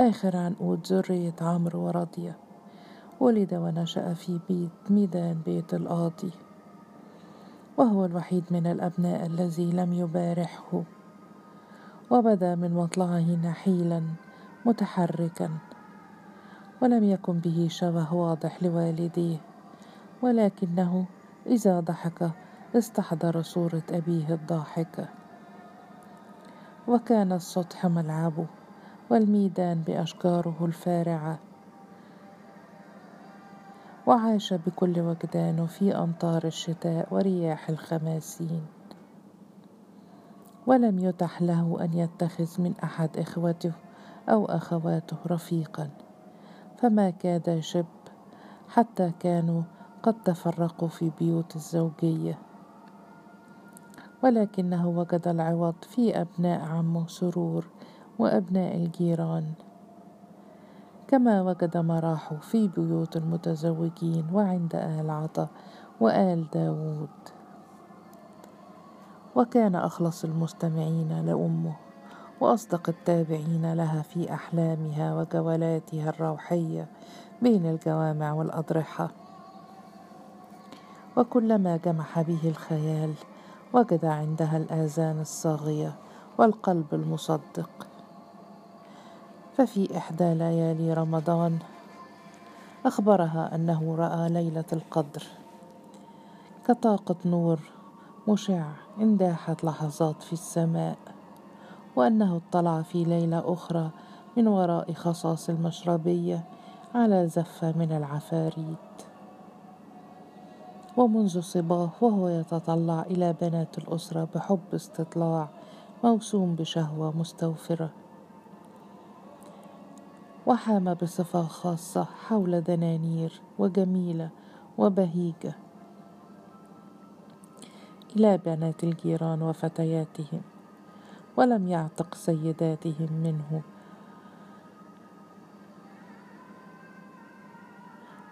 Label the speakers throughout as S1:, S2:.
S1: آخر عنقود ذرية عمرو ورضية. ولد ونشأ في بيت ميدان بيت القاضي. وهو الوحيد من الأبناء الذي لم يبارحه. وبدا من مطلعه نحيلا متحركا. ولم يكن به شبه واضح لوالديه. ولكنه إذا ضحك استحضر صورة أبيه الضاحكة. وكان السطح ملعبه والميدان بأشجاره الفارعة وعاش بكل وجدانه في أمطار الشتاء ورياح الخماسين. ولم يتح له أن يتخذ من أحد إخوته أو أخواته رفيقا. فما كاد يشب حتى كانوا قد تفرقوا في بيوت الزوجية. ولكنه وجد العوض في أبناء عمه سرور. وأبناء الجيران. كما وجد مراحه في بيوت المتزوجين وعند آل عطا وآل داود. وكان أخلص المستمعين لأمه وأصدق التابعين لها في أحلامها وجولاتها الروحية بين الجوامع والأضرحة. وكلما جمح به الخيال وجد عندها الآذان الصاغية والقلب المصدق. ففي إحدى ليالي رمضان أخبرها أنه رأى ليلة القدر كطاقة نور مشع انداحت لحظات في السماء وأنه اطلع في ليلة أخرى من وراء خصاص المشربية على زفة من العفاريت. ومنذ صباه وهو يتطلع إلى بنات الأسرة بحب استطلاع موسوم بشهوة مستوفرة. وحام بصفة خاصة حول دنانير وجميلة وبهيجة. إلى بنات الجيران وفتياتهم ولم يعتق سيداتهم منه.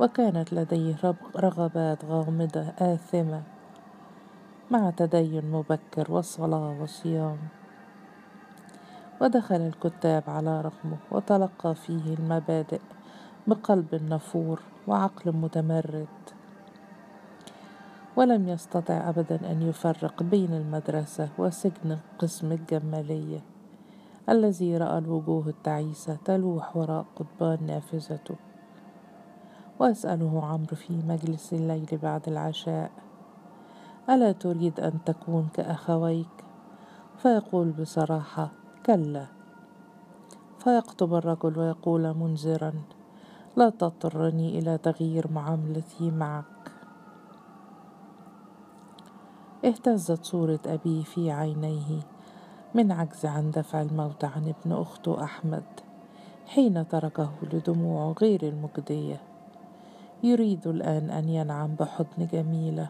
S1: وكانت لديه رغبات غامضة آثمة مع تدين مبكر وصلاة وصيام. ودخل الكتاب على رقمه وتلقى فيه المبادئ بقلب نفور وعقل متمرد. ولم يستطع أبدا أن يفرق بين المدرسة وسجن قسم الجمالية الذي رأى الوجوه التعيسة تلوح وراء قضبان نافذته. وأسأله عمرو في مجلس الليل بعد العشاء ألا تريد أن تكون كأخويك؟ فيقول بصراحة كلا. فيقطب الرجل ويقول منذرا لا تضطرني إلى تغيير معاملتي معك. اهتزت صورة أبيه في عينيه من عجز عن دفع الموت عن ابن أخته أحمد حين تركه لدموعه غير المجدية. يريد الآن أن ينعم بحضن جميلة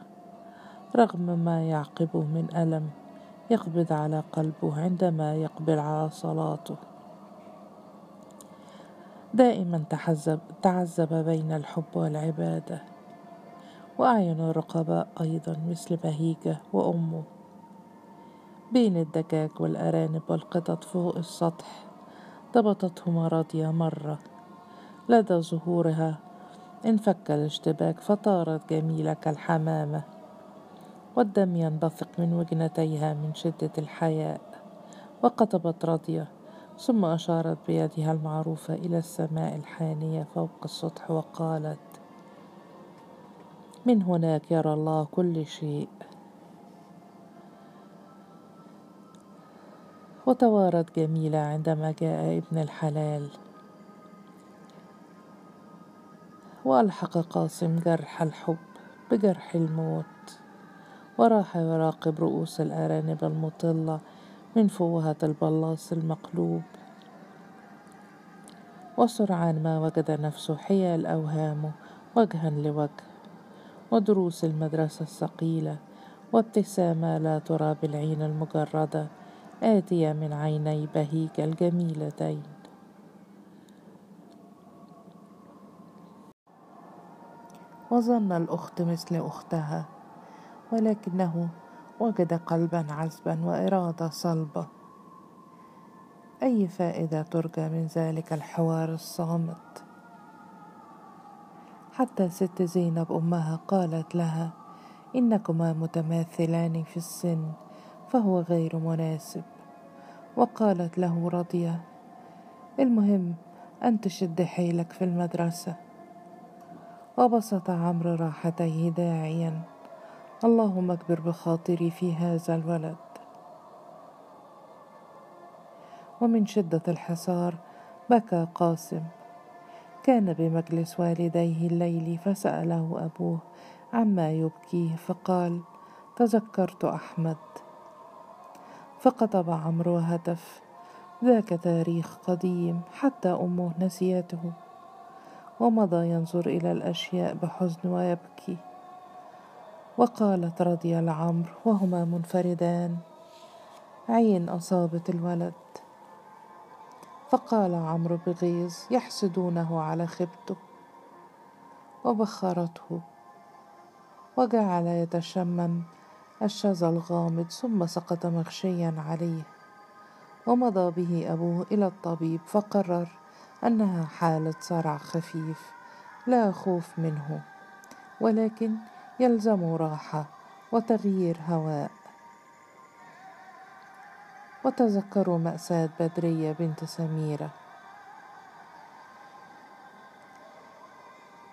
S1: رغم ما يعقبه من ألم. يقبض على قلبه عندما يقبل على صلاته. دائما تحزب تعذب بين الحب والعبادة وأعين الرقباء أيضا مثل بهيجة وأمه. بين الدجاج والأرانب والقطط فوق السطح ضبطتهما راضية مرة. لدى ظهورها انفك الاشتباك فطارت جميلة كالحمامة والدم ينبثق من وجنتيها من شدة الحياء وقطبت راضية ثم أشارت بيدها المعروفة إلى السماء الحانية فوق السطح وقالت من هناك يرى الله كل شيء. وتوارت جميلة عندما جاء ابن الحلال. وألحق قاسم جرح الحب بجرح الموت. وراح يراقب رؤوس الأرانب المطلة من فوهة البلاص المقلوب. وسرعان ما وجد نفسه حيال أوهامه وجها لوجه. ودروس المدرسة الثقيلة وابتسامة لا ترى بالعين المجردة آتية من عيني بهيج الجميلتين. وظن الأخت مثل أختها ولكنه وجد قلبا عذبا وإرادة صلبة. أي فائدة ترجى من ذلك الحوار الصامت؟ حتى ست زينب أمها قالت لها إنكما متماثلان في السن فهو غير مناسب. وقالت له رضية المهم أن تشد حيلك في المدرسة. وبسط عمرو راحتيه داعيا. اللهم اكبر بخاطري في هذا الولد. ومن شدة الحصار بكى قاسم. كان بمجلس والديه الليل فسأله أبوه عما يبكيه فقال تذكرت أحمد. فقطب عمرو وهتف ذاك تاريخ قديم حتى أمه نسيته. ومضى ينظر إلى الأشياء بحزن ويبكي. وقالت رضي لعمرو وهما منفردان. عين أصابت الولد. فقال عمرو بغيظ يحسدونه على خبته. وبخرته. وجعل يتشمم الشذا الغامض ثم سقط مغشيا عليه. ومضى به أبوه إلى الطبيب فقرر أنها حالة صرع خفيف لا خوف منه. ولكن يلزم راحة وتغيير هواء. وتذكروا مأساة بدرية بنت سميرة.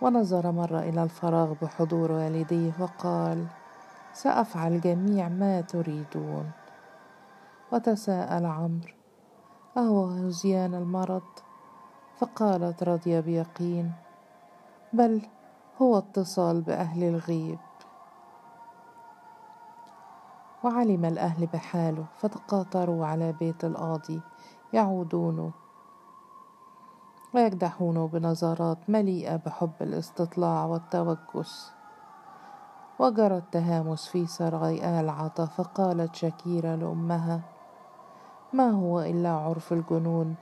S1: ونظر مرة إلى الفراغ بحضور والديه وقال سأفعل جميع ما تريدون. وتساءل عمرو أهو هزيان المرض؟ فقالت رضية بيقين بل هو اتصال بأهل الغيب. وعلم الأهل بحاله فتقاطروا على بيت القاضي يعودون ويكدحون بنظرات مليئة بحب الاستطلاع والتوجس. وجرى التهامس في سراي آل عطا فقالت شكيرة لأمها ما هو إلا عرف الجنون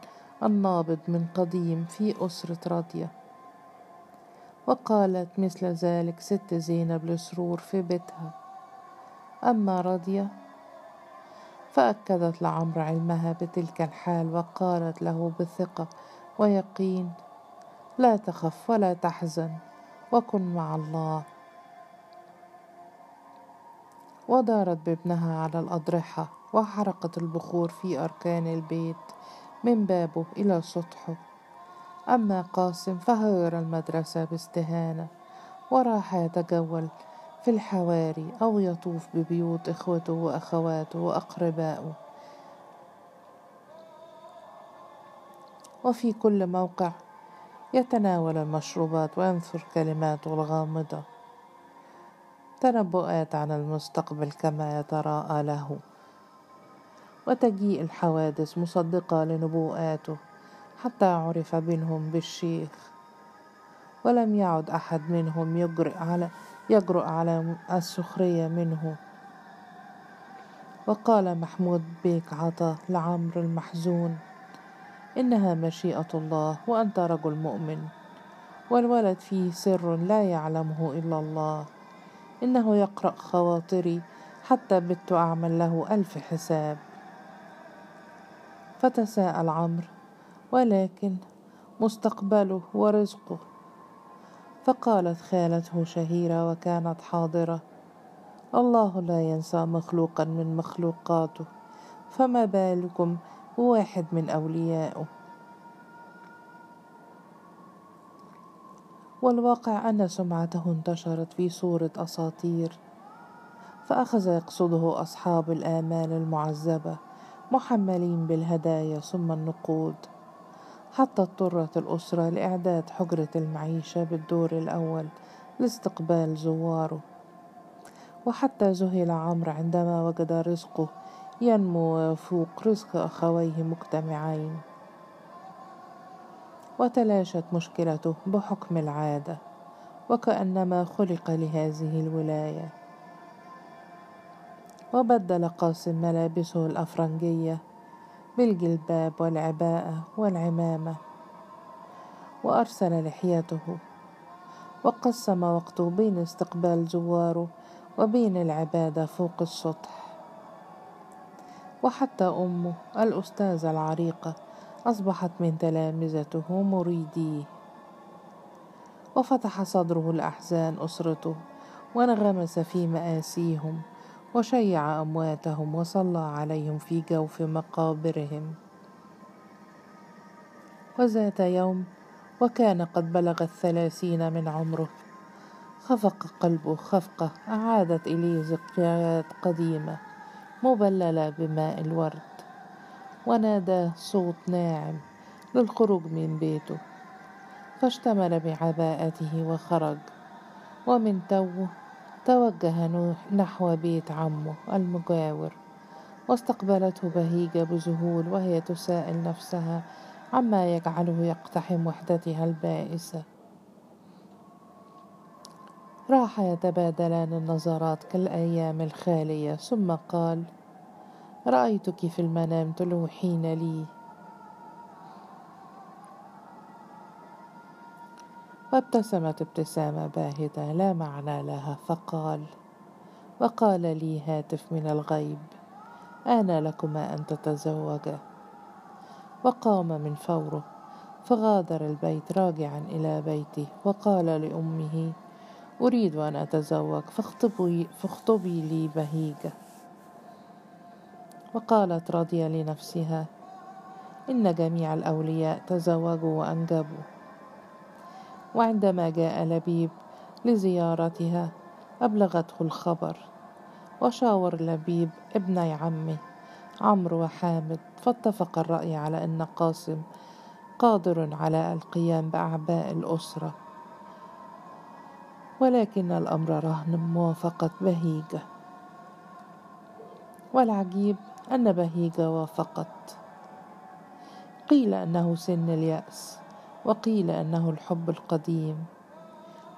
S1: النابض من قديم في أسرة راضية وقالت مثل ذلك ست زينب لسرور في بيتها. أما راضية فأكدت لعمر علمها بتلك الحال وقالت له بثقة ويقين لا تخف ولا تحزن وكن مع الله. ودارت بابنها على الأضرحة وحرقت البخور في أركان البيت من بابه إلى سطحه. أما قاسم فهجر المدرسة باستهانة وراح يتجول في الحواري أو يطوف ببيوت إخوته وأخواته وأقربائه. وفي كل موقع يتناول المشروبات وينثر كلماته الغامضة. تنبؤات عن المستقبل كما يتراءى له. وتجيء الحوادث مصدقة لنبوءاته. حتى عرف منهم بالشيخ ولم يعد أحد منهم يجرؤ على يجرؤ على السخرية منه. وقال محمود بيك عطا لعمرو المحزون إنها مشيئة الله وأنت رجل مؤمن والولد فيه سر لا يعلمه إلا الله. إنه يقرأ خواطري حتى بت أعمل له ألف حساب. فتساءل عمرو ولكن مستقبله ورزقه. فقالت خالته شهيرة وكانت حاضرة الله لا ينسى مخلوقا من مخلوقاته فما بالكم بواحد من أوليائه؟ والواقع أن سمعته انتشرت في صورة أساطير فأخذ يقصده أصحاب الآمال المعذبة محملين بالهدايا ثم النقود. حتى اضطرت الأسرة لإعداد حجرة المعيشة بالدور الأول لاستقبال زواره. وحتى ذهل عمرو عندما وجد رزقه ينمو ويفوق رزق أخويه مجتمعين. وتلاشت مشكلته بحكم العادة وكأنما خلق لهذه الولاية. وبدل قاسم ملابسه الأفرنجية بالجلباب والعباءة والعمامة وأرسل لحيته وقسم وقته بين استقبال زواره وبين العبادة فوق السطح وحتى أمه الأستاذة العريقة أصبحت من تلامذته مريديه وفتح صدره الأحزان أسرته وانغمس في مآسيهم وشيع أمواتهم وصلى عليهم في جوف مقابرهم. وذات يوم وكان قد بلغ الثلاثين من عمره خفق قلبه خفقة أعادت إليه ذكريات قديمة مبللة بماء الورد. ونادى صوت ناعم للخروج من بيته. فاشتمل بعباءته وخرج. ومن توه توجه نوح نحو بيت عمه المجاور واستقبلته بهيجة بذهول وهي تسائل نفسها عما يجعله يقتحم وحدتها البائسة. راح يتبادلان النظرات كالأيام الخالية ثم قال رأيتك في المنام تلوحين لي. وابتسمت ابتسامة باهتة لا معنى لها فقال وقال لي هاتف من الغيب آن لكما أن تتزوجا. وقام من فوره فغادر البيت راجعا إلى بيته وقال لأمه أريد أن أتزوج فاخطبي, فاخطبي لي بهيجة. وقالت راضية لنفسها إن جميع الأولياء تزوجوا وأنجبوا. وعندما جاء لبيب لزيارتها أبلغته الخبر وشاور لبيب ابني عمه عمرو وحامد فاتفق الرأي على أن قاسم قادر على القيام بأعباء الأسرة. ولكن الأمر رهن موافقة بهيجة. والعجيب أن بهيجة وافقت. قيل أنه سن اليأس. وقيل أنه الحب القديم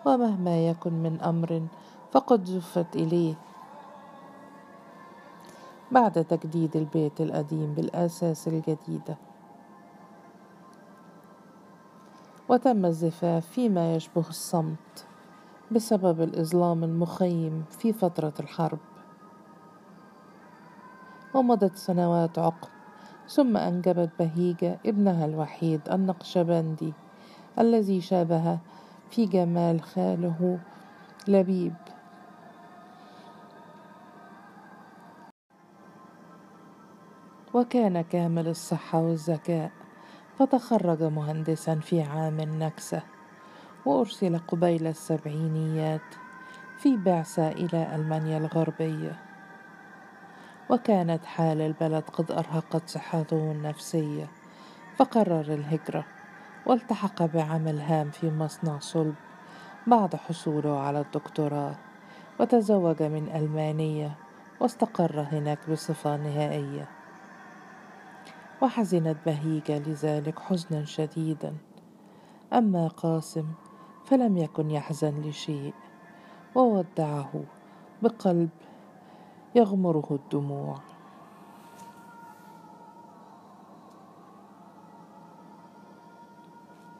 S1: ومهما يكن من أمر فقد زفت إليه. بعد تجديد البيت القديم بالأساس الجديدة وتم الزفاف فيما يشبه الصمت بسبب الإظلام المخيم في فترة الحرب. ومضت سنوات عقب ثم أنجبت بهيجة ابنها الوحيد النقشبندي الذي شابه في جمال خاله لبيب. وكان كامل الصحة والذكاء فتخرج مهندسا في عام النكسة وأرسل قبيل السبعينيات في بعثة إلى ألمانيا الغربية. وكانت حال البلد قد أرهقت صحته النفسية فقرر الهجرة والتحق بعمل هام في مصنع صلب. بعد حصوله على الدكتوراه وتزوج من ألمانية واستقر هناك بصفة نهائية. وحزنت بهيجة لذلك حزنا شديدا. أما قاسم فلم يكن يحزن لشيء وودعه بقلب يغمره الدموع.